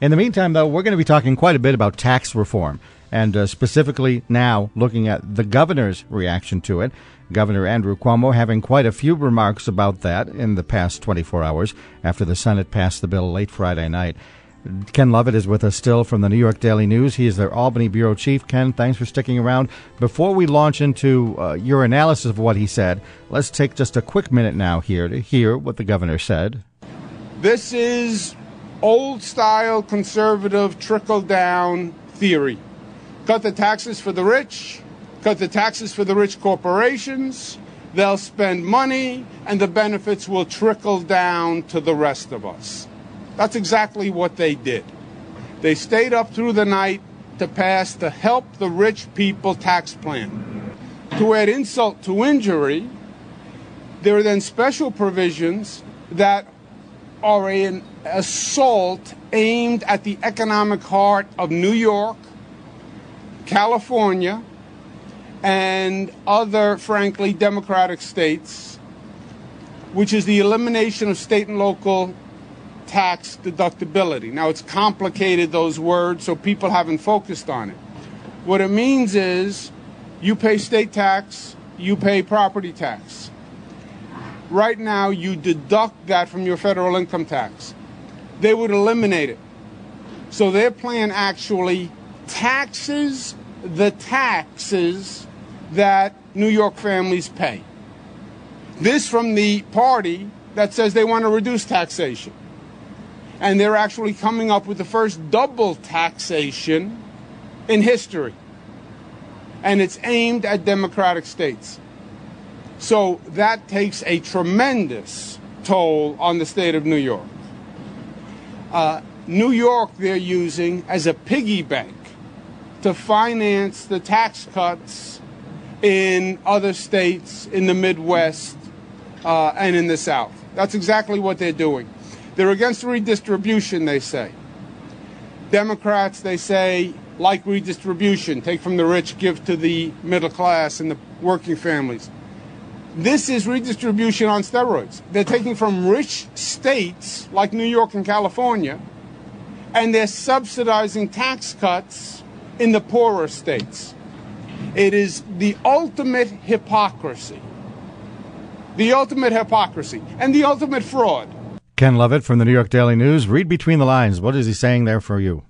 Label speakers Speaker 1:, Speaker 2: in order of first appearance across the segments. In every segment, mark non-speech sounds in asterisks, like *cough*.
Speaker 1: In the meantime, though, we're going to be talking quite a bit about tax reform, and uh, specifically now looking at the governor's reaction to it. Governor Andrew Cuomo having quite a few remarks about that in the past 24 hours after the Senate passed the bill late Friday night. Ken Lovett is with us still from the New York Daily News. He is their Albany bureau chief. Ken, thanks for sticking around. Before we launch into uh, your analysis of what he said, let's take just a quick minute now here to hear what the governor said.
Speaker 2: This is old style conservative trickle down theory. Cut the taxes for the rich, cut the taxes for the rich corporations, they'll spend money, and the benefits will trickle down to the rest of us. That's exactly what they did. They stayed up through the night to pass the Help the Rich People tax plan. To add insult to injury, there are then special provisions that are an assault aimed at the economic heart of New York, California, and other, frankly, democratic states, which is the elimination of state and local tax deductibility. Now, it's complicated, those words, so people haven't focused on it. What it means is you pay state tax, you pay property tax. Right now, you deduct that from your federal income tax. They would eliminate it. So their plan actually taxes the taxes that New York families pay. This from the party that says they want to reduce taxation. And they're actually coming up with the first double taxation in history. And it's aimed at democratic states. So that takes a tremendous toll on the state of New York. Uh, New York, they're using as a piggy bank to finance the tax cuts in other states in the Midwest uh, and in the South. That's exactly what they're doing. They're against redistribution, they say. Democrats, they say, like redistribution, take from the rich, give to the middle class and the working families. This is redistribution on steroids. They're taking from rich states like New York and California, and they're subsidizing tax cuts in the poorer states. It is the ultimate hypocrisy. The ultimate hypocrisy and the ultimate fraud.
Speaker 1: Ken Lovett from the New York Daily News. Read between the lines. What is he saying there for you?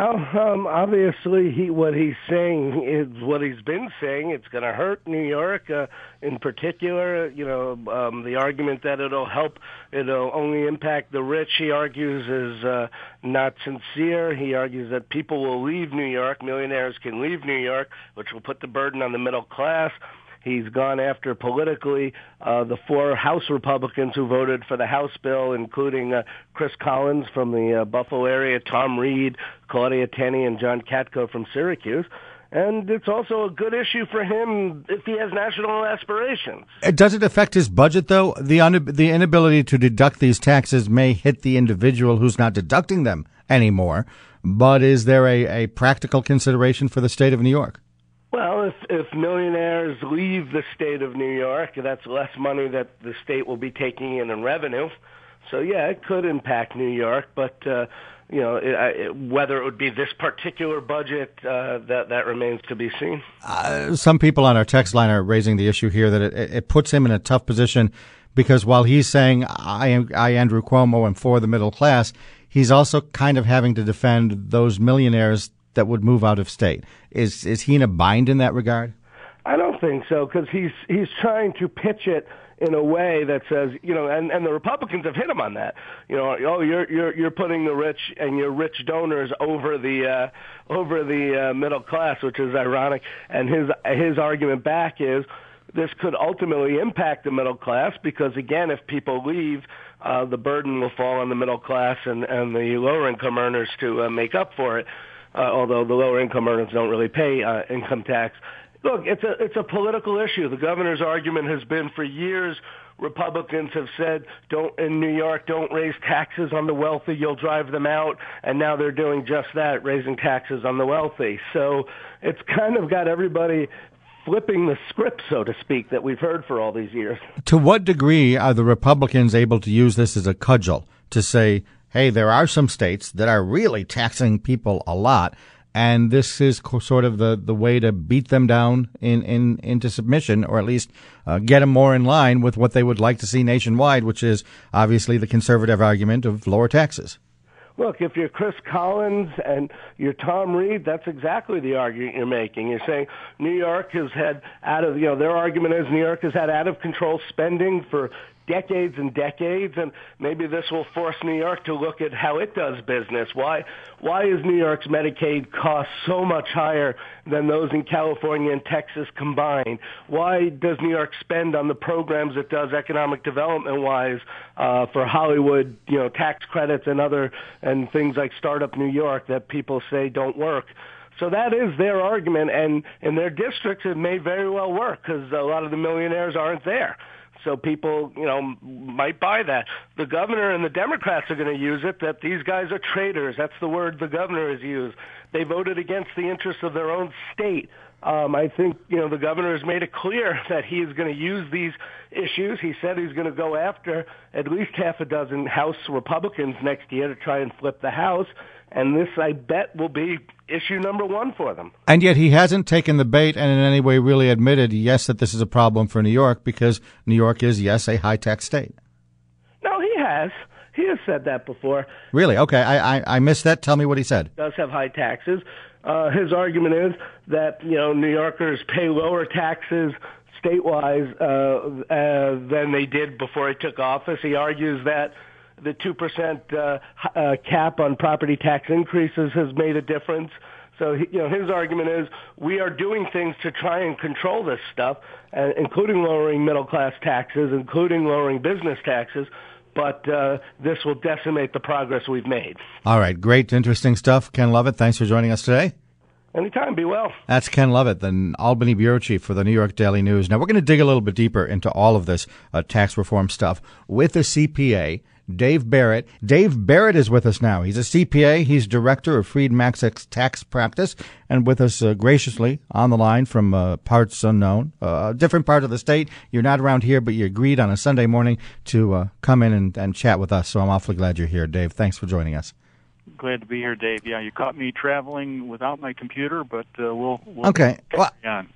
Speaker 3: Well, um, obviously, he what he's saying is what he's been saying. It's going to hurt New York, uh, in particular. You know, um, the argument that it'll help, it'll only impact the rich. He argues is uh, not sincere. He argues that people will leave New York, millionaires can leave New York, which will put the burden on the middle class. He's gone after politically uh, the four House Republicans who voted for the House bill, including uh, Chris Collins from the uh, Buffalo area, Tom Reed, Claudia Tenney, and John Katko from Syracuse. And it's also a good issue for him if he has national aspirations.
Speaker 1: Uh, does it affect his budget, though? The, un- the inability to deduct these taxes may hit the individual who's not deducting them anymore. But is there a, a practical consideration for the state of New York?
Speaker 3: If millionaires leave the state of New York, that's less money that the state will be taking in in revenue. So yeah, it could impact New York, but uh, you know it, it, whether it would be this particular budget uh, that that remains to be seen.
Speaker 1: Uh, some people on our text line are raising the issue here that it, it puts him in a tough position because while he's saying I am I Andrew Cuomo am for the middle class, he's also kind of having to defend those millionaires that would move out of state. Is is he in a bind in that regard?
Speaker 3: I don't think so because he's he's trying to pitch it in a way that says, you know, and and the Republicans have hit him on that. You know, oh, you're you're you're putting the rich and your rich donors over the uh, over the uh, middle class, which is ironic. And his his argument back is this could ultimately impact the middle class because again, if people leave, uh, the burden will fall on the middle class and, and the lower income earners to uh, make up for it. Uh, although the lower income earners don't really pay uh, income tax. Look, it's a it's a political issue. The governor's argument has been for years. Republicans have said, "Don't in New York, don't raise taxes on the wealthy. You'll drive them out." And now they're doing just that, raising taxes on the wealthy. So it's kind of got everybody flipping the script, so to speak, that we've heard for all these years.
Speaker 1: To what degree are the Republicans able to use this as a cudgel to say, "Hey, there are some states that are really taxing people a lot." and this is sort of the, the way to beat them down in, in into submission, or at least uh, get them more in line with what they would like to see nationwide, which is obviously the conservative argument of lower taxes.
Speaker 3: Look, if you're Chris Collins and you're Tom Reed, that's exactly the argument you're making. You're saying New York has had out of, you know, their argument is New York has had out of control spending for decades and decades, and maybe this will force New York to look at how it does business. Why why is New York's Medicaid cost so much higher than those in California and Texas combined? Why does New York spend on the programs it does economic development wise uh, for Hollywood, you know, tax credits and other and things like Startup New York that people say don't work? So that is their argument, and in their districts, it may very well work because a lot of the millionaires aren't there. So people, you know, might buy that. The governor and the Democrats are going to use it that these guys are traitors. That's the word the governor has used. They voted against the interests of their own state. Um, I think you know the governor has made it clear *laughs* that he is going to use these issues. He said he's going to go after at least half a dozen House Republicans next year to try and flip the House. And this, I bet, will be issue number one for them.
Speaker 1: And yet he hasn't taken the bait and in any way really admitted, yes, that this is a problem for New York because New York is, yes, a high tax state.
Speaker 3: No, he has. He has said that before.
Speaker 1: Really? Okay, I, I, I missed that. Tell me what he said.
Speaker 3: Does have high taxes. Uh, his argument is that you know New Yorkers pay lower taxes statewide uh, uh, than they did before he took office. He argues that the 2% uh, uh, cap on property tax increases has made a difference. So, you know, his argument is we are doing things to try and control this stuff, uh, including lowering middle class taxes, including lowering business taxes. But uh, this will decimate the progress we've made.
Speaker 1: All right, great, interesting stuff. Ken Lovett, thanks for joining us today.
Speaker 3: Anytime. Be well.
Speaker 1: That's Ken Lovett, the Albany bureau chief for the New York Daily News. Now we're going to dig a little bit deeper into all of this uh, tax reform stuff with the CPA Dave Barrett. Dave Barrett is with us now. He's a CPA. He's director of Freed Maxick tax practice and with us uh, graciously on the line from uh, parts unknown, uh, different part of the state. You're not around here, but you agreed on a Sunday morning to uh, come in and, and chat with us. So I'm awfully glad you're here, Dave. Thanks for joining us
Speaker 4: glad to be here, Dave. Yeah, you caught me traveling without my computer, but uh, we'll, we'll
Speaker 1: okay. Well,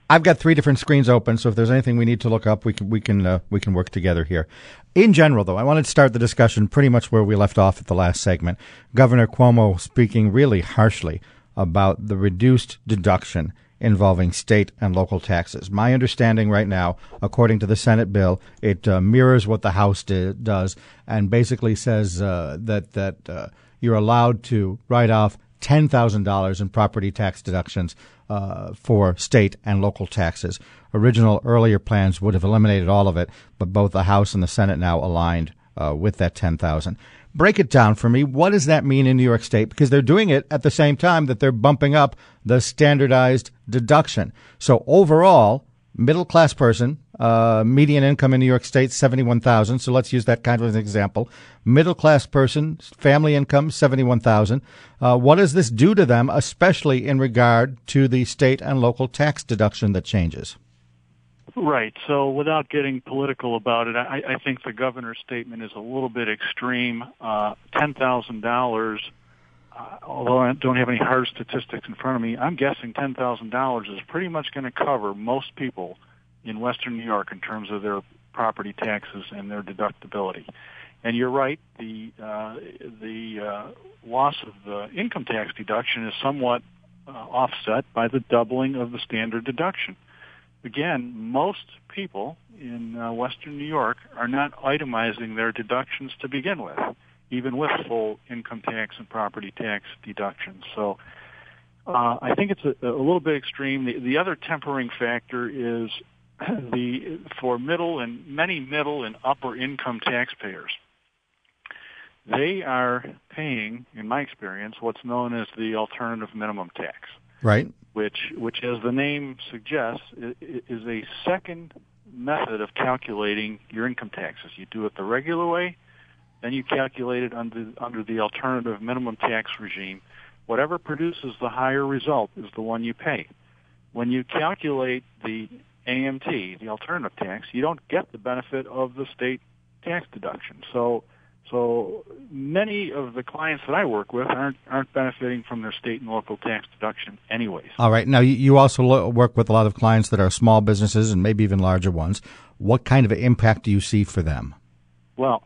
Speaker 1: I've got three different screens open, so if there's anything we need to look up, we can we can uh, we can work together here. In general, though, I wanted to start the discussion pretty much where we left off at the last segment. Governor Cuomo speaking really harshly about the reduced deduction involving state and local taxes. My understanding right now, according to the Senate bill, it uh, mirrors what the House did, does and basically says uh, that that uh, you're allowed to write off $10,000 in property tax deductions uh, for state and local taxes. Original earlier plans would have eliminated all of it, but both the House and the Senate now aligned uh, with that 10,000. Break it down for me. What does that mean in New York State? Because they're doing it at the same time that they're bumping up the standardized deduction. So overall, middle class person uh, median income in New York State, 71,000. So let's use that kind of an example. Middle class person, family income, 71,000. Uh, what does this do to them, especially in regard to the state and local tax deduction that changes?
Speaker 4: Right. So without getting political about it, I, I think the governor's statement is a little bit extreme. Uh, $10,000, uh, although I don't have any hard statistics in front of me, I'm guessing $10,000 is pretty much going to cover most people – in Western New York in terms of their property taxes and their deductibility. And you're right, the uh, the uh, loss of the income tax deduction is somewhat uh, offset by the doubling of the standard deduction. Again, most people in uh, Western New York are not itemizing their deductions to begin with, even with full income tax and property tax deductions. So. Uh, I think it's a, a little bit extreme. The, the other tempering factor is *clears throat* the for middle and many middle and upper income taxpayers, they are paying, in my experience, what's known as the alternative minimum tax.
Speaker 1: Right.
Speaker 4: Which, which, as the name suggests, is a second method of calculating your income taxes. You do it the regular way, then you calculate it under under the alternative minimum tax regime. Whatever produces the higher result is the one you pay. When you calculate the AMT, the alternative tax, you don't get the benefit of the state tax deduction. So so many of the clients that I work with aren't aren't benefiting from their state and local tax deduction anyways.
Speaker 1: All right. Now you also lo- work with a lot of clients that are small businesses and maybe even larger ones. What kind of impact do you see for them?
Speaker 4: Well,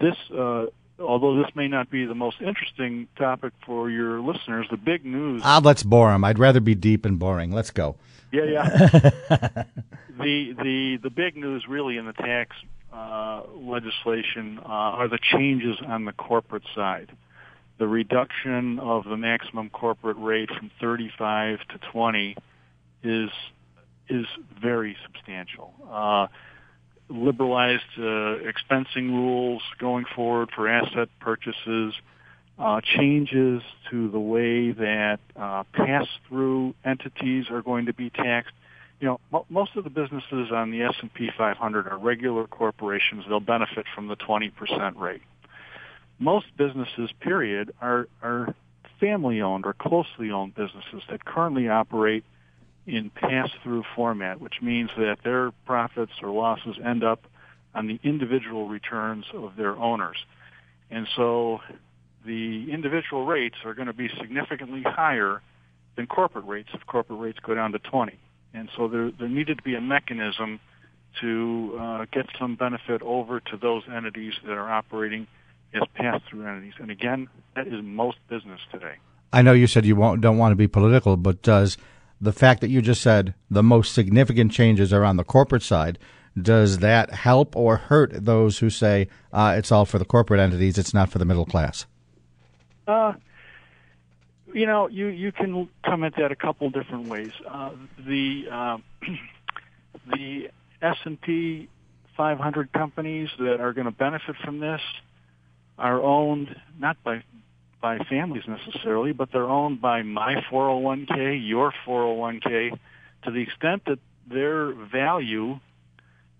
Speaker 4: this uh, although this may not be the most interesting topic for your listeners, the big news.
Speaker 1: Ah, let's bore them. I'd rather be deep and boring. Let's go.
Speaker 4: Yeah, yeah. *laughs* the the the big news really in the tax uh, legislation uh, are the changes on the corporate side. The reduction of the maximum corporate rate from 35 to 20 is is very substantial. Uh, liberalized uh, expensing rules going forward for asset purchases, uh, changes to the way that uh, pass-through entities are going to be taxed you know, mo- most of the businesses on the S&P 500 are regular corporations. They'll benefit from the 20% rate. Most businesses, period, are, are family-owned or closely owned businesses that currently operate in pass-through format, which means that their profits or losses end up on the individual returns of their owners. And so the individual rates are going to be significantly higher than corporate rates if corporate rates go down to 20 and so there there needed to be a mechanism to uh, get some benefit over to those entities that are operating as pass-through entities. And again, that is most business today.
Speaker 1: I know you said you don't want to be political, but does the fact that you just said the most significant changes are on the corporate side, does that help or hurt those who say uh, it's all for the corporate entities, it's not for the middle class?
Speaker 4: Uh, you know, you you can come at that a couple different ways. Uh, the uh, *clears throat* the S and P 500 companies that are going to benefit from this are owned not by by families necessarily, but they're owned by my 401k, your 401k, to the extent that their value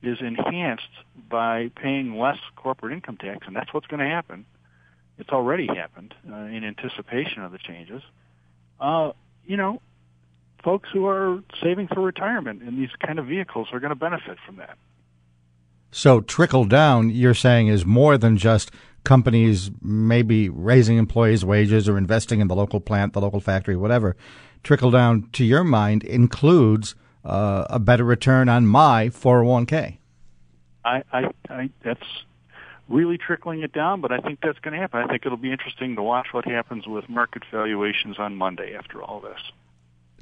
Speaker 4: is enhanced by paying less corporate income tax, and that's what's going to happen it's already happened uh, in anticipation of the changes. Uh, you know, folks who are saving for retirement in these kind of vehicles are going to benefit from that.
Speaker 1: So trickle down, you're saying, is more than just companies maybe raising employees' wages or investing in the local plant, the local factory, whatever. Trickle down, to your mind, includes uh, a better return on my 401k.
Speaker 4: I, I, I, that's really trickling it down, but I think that's going to happen. I think it'll be interesting to watch what happens with market valuations on Monday after all this.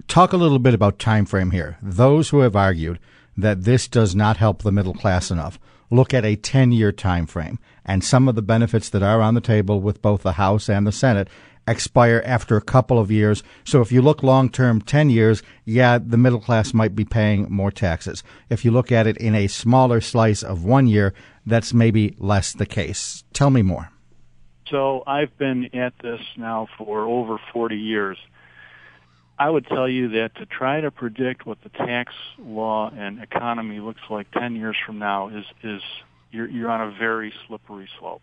Speaker 1: Talk a little bit about time frame here. Those who have argued that this does not help the middle class enough look at a 10-year time frame and some of the benefits that are on the table with both the House and the Senate expire after a couple of years. So if you look long term, 10 years, yeah, the middle class might be paying more taxes. If you look at it in a smaller slice of one year, that's maybe less the case. Tell me more.
Speaker 4: So I've been at this now for over 40 years. I would tell you that to try to predict what the tax law and economy looks like 10 years from now is, is you're, you're on a very slippery slope.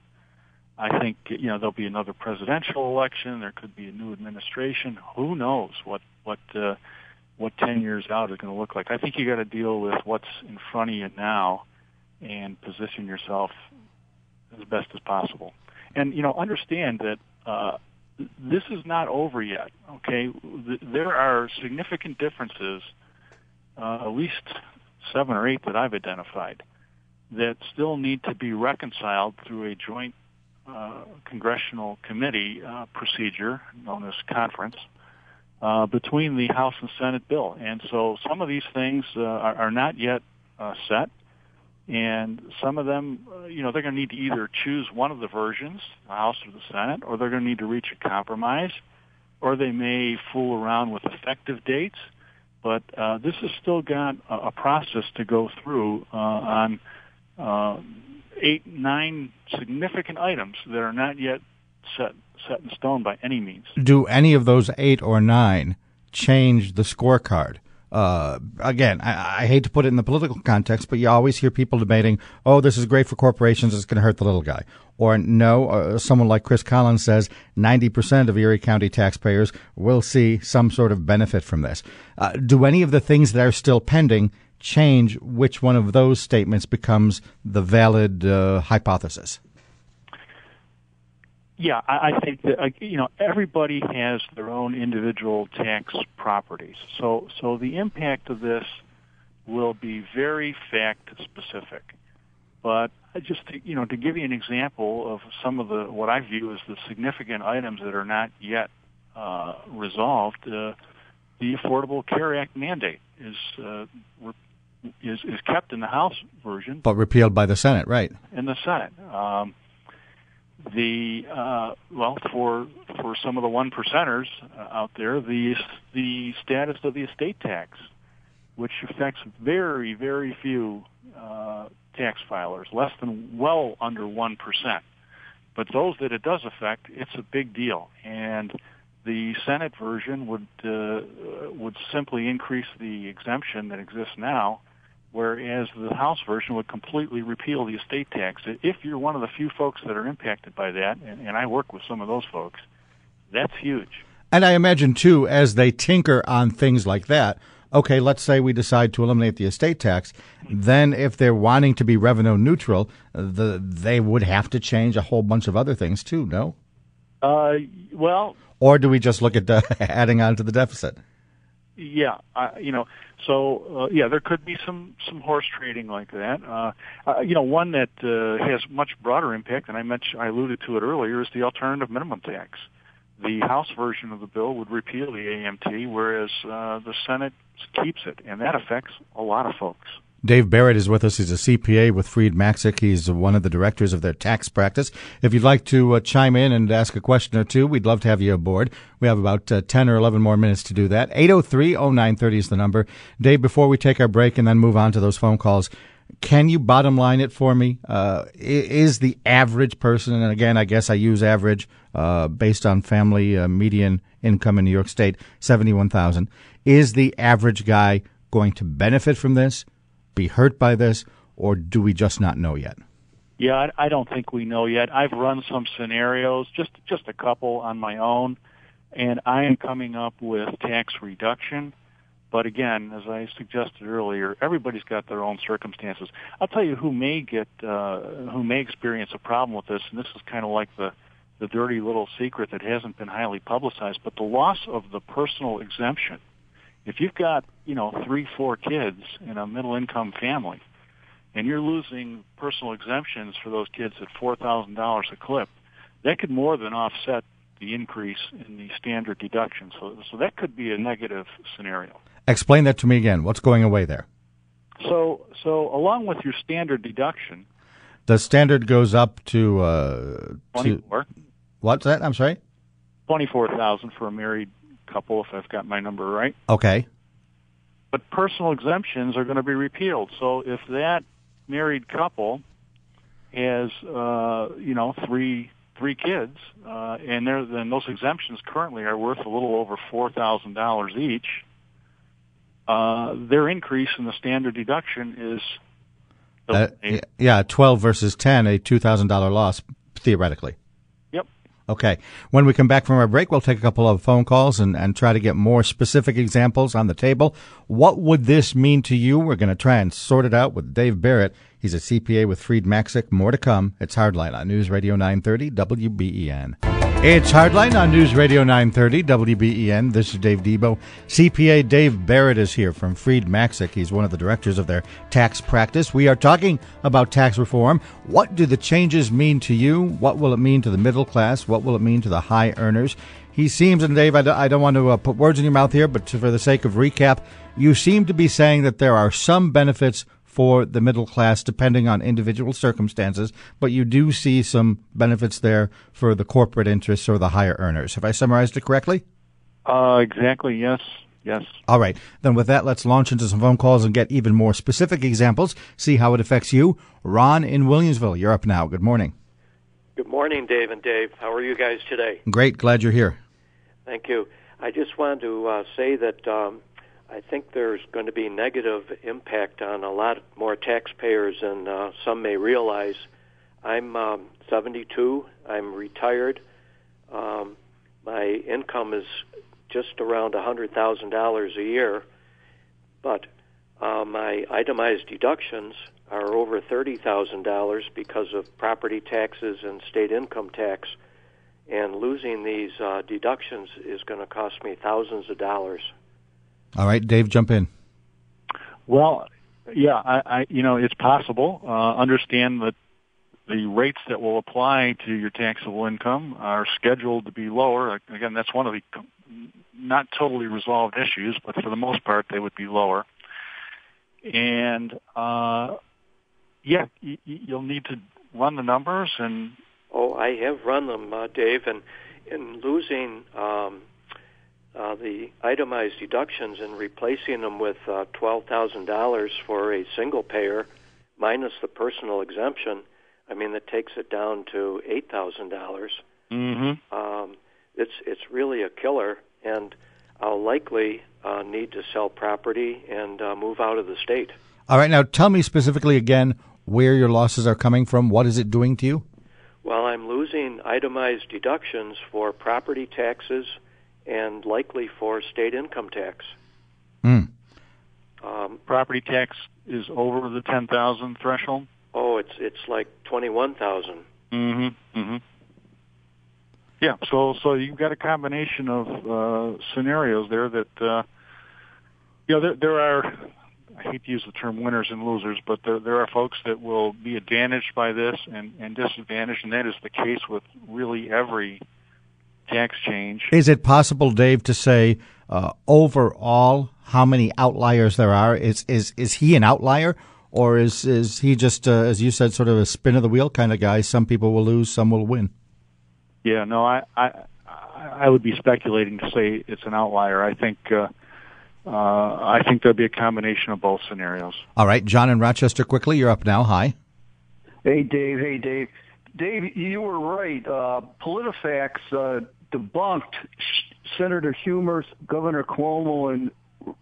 Speaker 4: I think you know there'll be another presidential election. There could be a new administration. Who knows what what uh, what ten years out is going to look like? I think you got to deal with what's in front of you now, and position yourself as best as possible. And you know, understand that uh, this is not over yet. Okay, there are significant differences, uh, at least seven or eight that I've identified, that still need to be reconciled through a joint uh, congressional committee uh, procedure known as conference uh, between the House and Senate bill. And so some of these things uh, are, are not yet uh, set. And some of them, uh, you know, they're going to need to either choose one of the versions, the House or the Senate, or they're going to need to reach a compromise, or they may fool around with effective dates. But uh, this has still got a, a process to go through uh, on uh, eight, nine significant items that are not yet set set in stone by any means.
Speaker 1: Do any of those eight or nine change the scorecard? Uh, again, I, I, hate to put it in the political context, but you always hear people debating, oh, this is great for corporations, it's going to hurt the little guy. Or no, uh, someone like Chris Collins says 90% of Erie County taxpayers will see some sort of benefit from this. Uh, do any of the things that are still pending change which one of those statements becomes the valid uh, hypothesis?
Speaker 4: Yeah, I, I think that you know everybody has their own individual tax properties, so so the impact of this will be very fact specific. But just to, you know to give you an example of some of the what I view as the significant items that are not yet uh, resolved, uh, the Affordable Care Act mandate is uh, is is kept in the House version,
Speaker 1: but repealed by the Senate, right?
Speaker 4: In the Senate. Um, the uh, well for for some of the one percenters uh, out there, the the status of the estate tax, which affects very very few uh, tax filers, less than well under one percent. But those that it does affect, it's a big deal, and the Senate version would uh, would simply increase the exemption that exists now whereas the House version would completely repeal the estate tax. If you're one of the few folks that are impacted by that, and, and I work with some of those folks, that's huge.
Speaker 1: And I imagine, too, as they tinker on things like that, okay, let's say we decide to eliminate the estate tax, then if they're wanting to be revenue neutral, the, they would have to change a whole bunch of other things, too, no?
Speaker 4: Uh, well.
Speaker 1: Or do we just look at uh, *laughs* adding on to the deficit?
Speaker 4: Yeah, uh, you know, so uh, yeah, there could be some some horse trading like that. Uh, uh, you know, one that uh, has much broader impact, and I mentioned I alluded to it earlier, is the alternative minimum tax. The House version of the bill would repeal the AMT, whereas uh, the Senate keeps it, and that affects a lot of folks.
Speaker 1: Dave Barrett is with us. He's a CPA with Freed Maxick. He's one of the directors of their tax practice. If you'd like to uh, chime in and ask a question or two, we'd love to have you aboard. We have about uh, 10 or 11 more minutes to do that. 803 0930 is the number. Dave, before we take our break and then move on to those phone calls, can you bottom line it for me? Uh, is the average person, and again, I guess I use average uh, based on family uh, median income in New York State, 71,000. Is the average guy going to benefit from this? Be hurt by this, or do we just not know yet?
Speaker 4: Yeah, I, don't think we know yet. I've run some scenarios, just just a couple on my own, and I am coming up with tax reduction. But again, as I suggested earlier, everybody's got their own circumstances. I'll tell you who may get uh, who may experience a problem with this, and this is kind of like the the dirty little secret that hasn't been highly publicized. But the loss of the personal exemption if you've got, you know, three, four kids in a middle income family and you're losing personal exemptions for those kids at $4,000 a clip, that could more than offset the increase in the standard deduction. So, so that could be a negative scenario.
Speaker 1: Explain that to me again. What's going away there?
Speaker 4: So, so along with your standard deduction,
Speaker 1: the standard goes up to uh,
Speaker 4: 24.
Speaker 1: To, what's that? I'm sorry.
Speaker 4: Twenty-four thousand for a married couple, if I've got my number right.
Speaker 1: Okay.
Speaker 4: But personal exemptions are going to be repealed. So if that married couple has, uh, you know, three three kids, uh, and then those exemptions currently are worth a little over four thousand dollars each. Uh, their increase in the standard deduction is
Speaker 1: uh, yeah, twelve versus ten, a two thousand dollar loss theoretically. Okay. When we come back from our break, we'll take a couple of phone calls and, and try to get more specific examples on the table. What would this mean to you? We're going to try and sort it out with Dave Barrett. He's a CPA with Freed Maxick. More to come. It's Hardline on News Radio 930 WBEN. It's Hardline on News Radio 930 WBEN. This is Dave Debo. CPA Dave Barrett is here from Freed Maxick. He's one of the directors of their tax practice. We are talking about tax reform. What do the changes mean to you? What will it mean to the middle class? What will it mean to the high earners? He seems, and Dave, I don't want to uh, put words in your mouth here, but for the sake of recap, you seem to be saying that there are some benefits for the middle class, depending on individual circumstances, but you do see some benefits there for the corporate interests or the higher earners. Have I summarized it correctly?
Speaker 4: Uh, exactly, yes. Yes.
Speaker 1: All right. Then with that, let's launch into some phone calls and get even more specific examples, see how it affects you. Ron in Williamsville, you're up now. Good morning.
Speaker 5: Good morning, Dave and Dave. How are you guys today?
Speaker 1: Great. Glad you're here.
Speaker 5: Thank you. I just wanted to uh, say that um, I think there's going to be negative impact on a lot more taxpayers than uh, some may realize. I'm um, 72. I'm retired. Um, my income is just around $100,000 a year, but uh, my itemized deductions are over $30,000 because of property taxes and state income tax. And losing these uh, deductions is going to cost me thousands of dollars.
Speaker 1: All right, Dave, jump in.
Speaker 4: Well, yeah, I, I you know it's possible. Uh, understand that the rates that will apply to your taxable income are scheduled to be lower. Again, that's one of the not totally resolved issues, but for the most part, they would be lower. And uh, yeah, you, you'll need to run the numbers and.
Speaker 5: Oh, I have run them, uh, Dave, and in losing um, the itemized deductions and replacing them with uh, twelve thousand dollars for a single payer, minus the personal exemption, I mean that takes it down to eight thousand dollars.
Speaker 4: Mm-hmm.
Speaker 5: Um, it's it's really a killer, and I'll likely uh, need to sell property and uh, move out of the state.
Speaker 1: All right, now tell me specifically again where your losses are coming from. What is it doing to you?
Speaker 5: Well, I'm losing itemized deductions for property taxes and likely for state income tax.
Speaker 1: Hmm.
Speaker 5: Um,
Speaker 4: Property tax is over the ten thousand threshold.
Speaker 5: oh, it's it's like twenty one thousand.
Speaker 4: Mm-hmm. Mm-hmm. Yeah. So so you've got a combination of uh, scenarios there that uh, you know there, there are. I hate to use the term winners and losers, but there there are folks that will be advantaged by this and and disadvantaged, and that is the case with really every tax change.
Speaker 1: Is it possible, Dave, to say uh, overall how many outliers there are? Is is is he an outlier, or is is he just, uh, as you said, sort of a spin of the wheel kind of guy? Some people will lose, some will win.
Speaker 4: Yeah, no, I, I, I would be speculating to say it's an outlier. I think, uh, uh, I think there'll be a combination of both scenarios.
Speaker 1: All right, John in Rochester, quickly, you're up now. Hi.
Speaker 6: Hey, Dave. Hey, Dave. Dave, you were right. Uh, PolitiFact uh, debunked Senator Schumer's, Governor Cuomo, and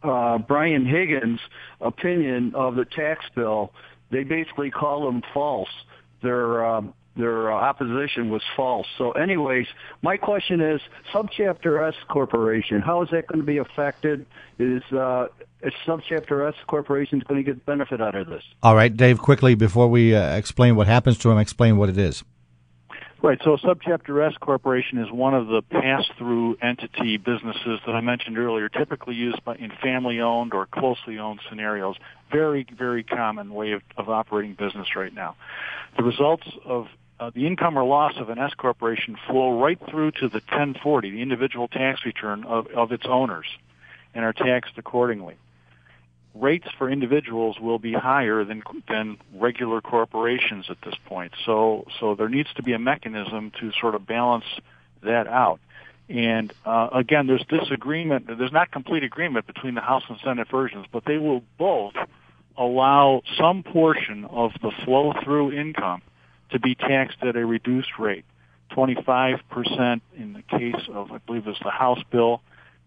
Speaker 6: uh, Brian Higgins' opinion of the tax bill. They basically call them false. Their um, their uh, opposition was false. So, anyways, my question is: Subchapter S Corporation, how is that going to be affected? Is uh, is Subchapter S Corporation going to get benefit out of this?
Speaker 1: All right, Dave, quickly, before we uh, explain what happens to him, explain what it is.
Speaker 4: Right. So Subchapter S Corporation is one of the pass-through entity businesses that I mentioned earlier, typically used by, in family-owned or closely owned scenarios. Very, very common way of, of operating business right now. The results of uh, the income or loss of an S corporation flow right through to the 1040, the individual tax return of, of its owners, and are taxed accordingly rates for individuals will be higher than than regular corporations at this point. So so there needs to be a mechanism to sort of balance that out. And uh, again, there's disagreement. There's not complete agreement between the House and Senate versions, but they will both allow some portion of the flow through income to be taxed at a reduced rate. 25% in the case of, I believe it's the House bill,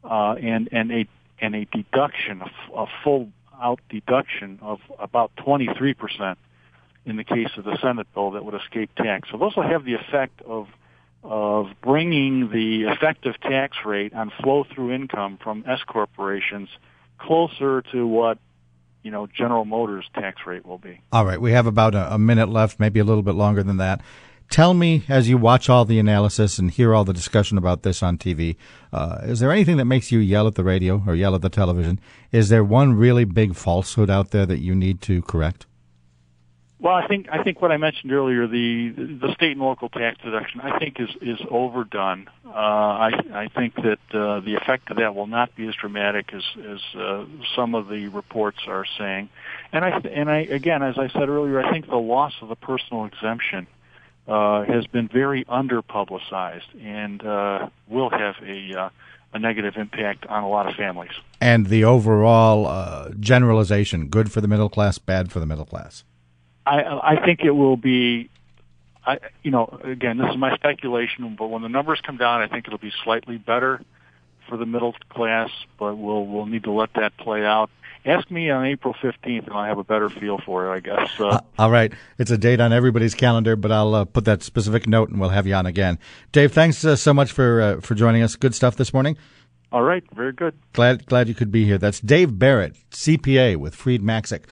Speaker 4: uh, and, and a and a deduction, a, a full out deduction of about 23% in the case of the Senate bill that would escape tax. So those will have the effect of of bringing the effective tax rate on flow through income from S corporations closer to what you know General Motors tax rate will be.
Speaker 1: All right, we have about a, a minute left, maybe a little bit longer than that tell me as you watch all the analysis and hear all the discussion about this on TV, uh, is there anything that makes you yell at the radio or yell at the television? Is there one really big falsehood out there that you need to correct?
Speaker 4: Well, I think I think what I mentioned earlier, the the state and local tax deduction, I think is is overdone. Uh, I I think that uh, the effect of that will not be as dramatic as as uh, some of the reports are saying, and I and I again, as I said earlier, I think the loss of the personal exemption uh, has been very underpublicized and uh, will have a uh, a negative impact on a lot of families.
Speaker 1: And the overall uh, generalization: good for the middle class, bad for the middle class.
Speaker 4: I I think it will be. I you know again this is my speculation, but when the numbers come down, I think it'll be slightly better for the middle class. But we'll we'll need to let that play out ask me on April 15th, and I'll have a better feel for it, I guess. Uh, uh,
Speaker 1: all right. It's a date on everybody's calendar, but I'll uh, put that specific note, and we'll have you on again. Dave, thanks uh, so much for uh, for joining us. Good stuff this morning.
Speaker 4: All right. Very good.
Speaker 1: Glad glad you could be here. That's Dave Barrett, CPA with Freed Maxick.